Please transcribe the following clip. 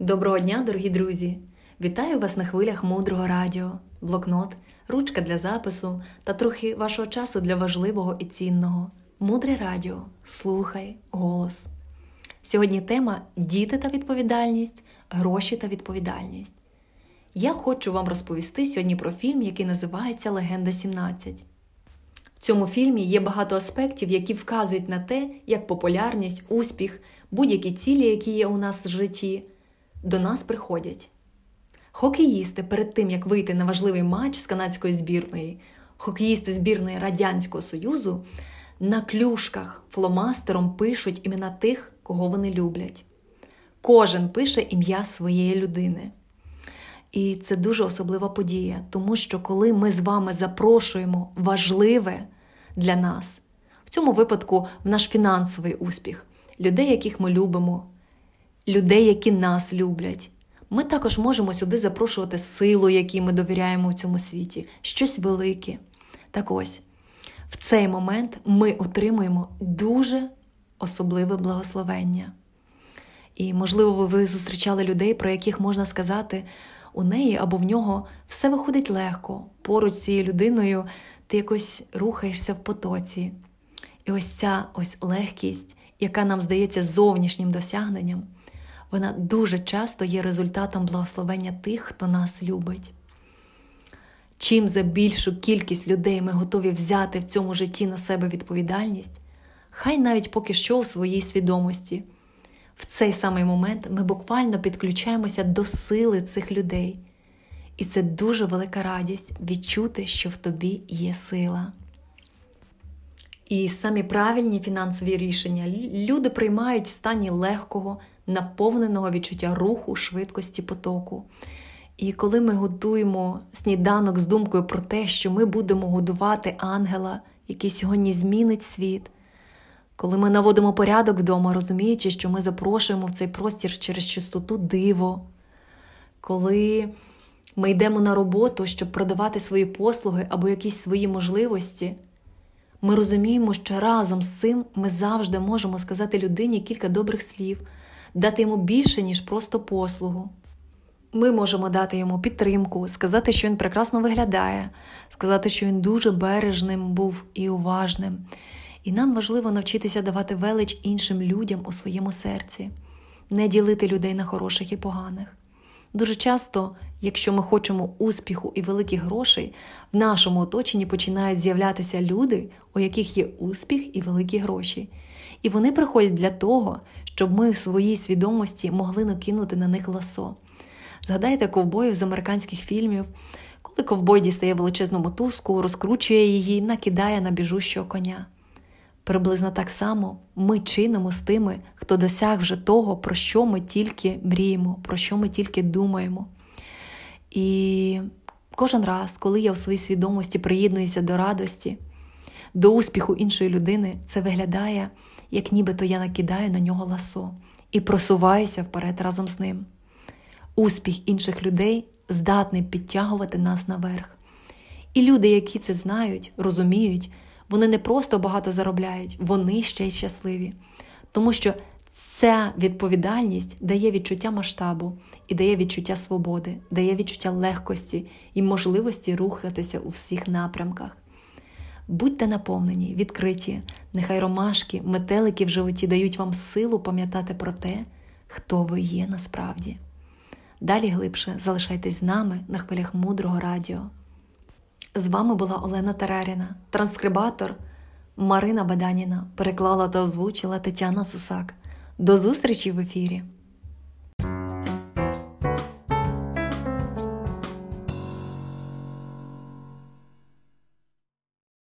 Доброго дня, дорогі друзі! Вітаю вас на хвилях мудрого радіо, блокнот, ручка для запису та трохи вашого часу для важливого і цінного. Мудре радіо. Слухай голос. Сьогодні тема діти та відповідальність, гроші та відповідальність. Я хочу вам розповісти сьогодні про фільм, який називається Легенда 17. В цьому фільмі є багато аспектів, які вказують на те, як популярність, успіх, будь-які цілі, які є у нас в житті до нас приходять. Хокеїсти перед тим, як вийти на важливий матч з канадської збірної, хокеїсти збірної Радянського Союзу на клюшках фломастером пишуть імена тих, кого вони люблять. Кожен пише ім'я своєї людини. І це дуже особлива подія, тому що коли ми з вами запрошуємо важливе для нас, в цьому випадку в наш фінансовий успіх, людей, яких ми любимо, людей, які нас люблять. Ми також можемо сюди запрошувати силу, якій ми довіряємо в цьому світі, щось велике. Так ось, в цей момент ми отримуємо дуже особливе благословення. І, можливо, ви зустрічали людей, про яких можна сказати, у неї або в нього все виходить легко. Поруч з цією людиною ти якось рухаєшся в потоці. І ось ця ось легкість, яка нам здається зовнішнім досягненням вона дуже часто є результатом благословення тих, хто нас любить. Чим за більшу кількість людей ми готові взяти в цьому житті на себе відповідальність, хай навіть поки що у своїй свідомості. В цей самий момент ми буквально підключаємося до сили цих людей. І це дуже велика радість відчути, що в тобі є сила. І самі правильні фінансові рішення люди приймають в стані легкого, наповненого відчуття руху, швидкості потоку. І коли ми годуємо сніданок з думкою про те, що ми будемо годувати ангела, який сьогодні змінить світ, коли ми наводимо порядок вдома, розуміючи, що ми запрошуємо в цей простір через чистоту диво, коли ми йдемо на роботу, щоб продавати свої послуги або якісь свої можливості. Ми розуміємо, що разом з цим ми завжди можемо сказати людині кілька добрих слів, дати йому більше, ніж просто послугу. Ми можемо дати йому підтримку, сказати, що він прекрасно виглядає, сказати, що він дуже бережним був і уважним. І нам важливо навчитися давати велич іншим людям у своєму серці, не ділити людей на хороших і поганих. Дуже часто, якщо ми хочемо успіху і великих грошей, в нашому оточенні починають з'являтися люди, у яких є успіх і великі гроші. І вони приходять для того, щоб ми в своїй свідомості могли накинути на них ласо. Згадайте ковбоїв з американських фільмів, коли ковбой дістає величезну мотузку, розкручує її, накидає на біжущого коня. Приблизно так само ми чинимо з тими, хто досяг вже того, про що ми тільки мріємо, про що ми тільки думаємо. І кожен раз, коли я в своїй свідомості приєднуюся до радості, до успіху іншої людини, це виглядає, як нібито я накидаю на нього ласо і просуваюся вперед разом з ним. Успіх інших людей здатний підтягувати нас наверх. І люди, які це знають, розуміють. Вони не просто багато заробляють, вони ще й щасливі. Тому що ця відповідальність дає відчуття масштабу і дає відчуття свободи, дає відчуття легкості і можливості рухатися у всіх напрямках. Будьте наповнені, відкриті, нехай ромашки, метелики в животі дають вам силу пам'ятати про те, хто ви є насправді. Далі глибше залишайтесь з нами на хвилях мудрого радіо. З вами була Олена Тараріна, транскрибатор Марина Баданіна, переклала та озвучила Тетяна Сусак. До зустрічі в ефірі!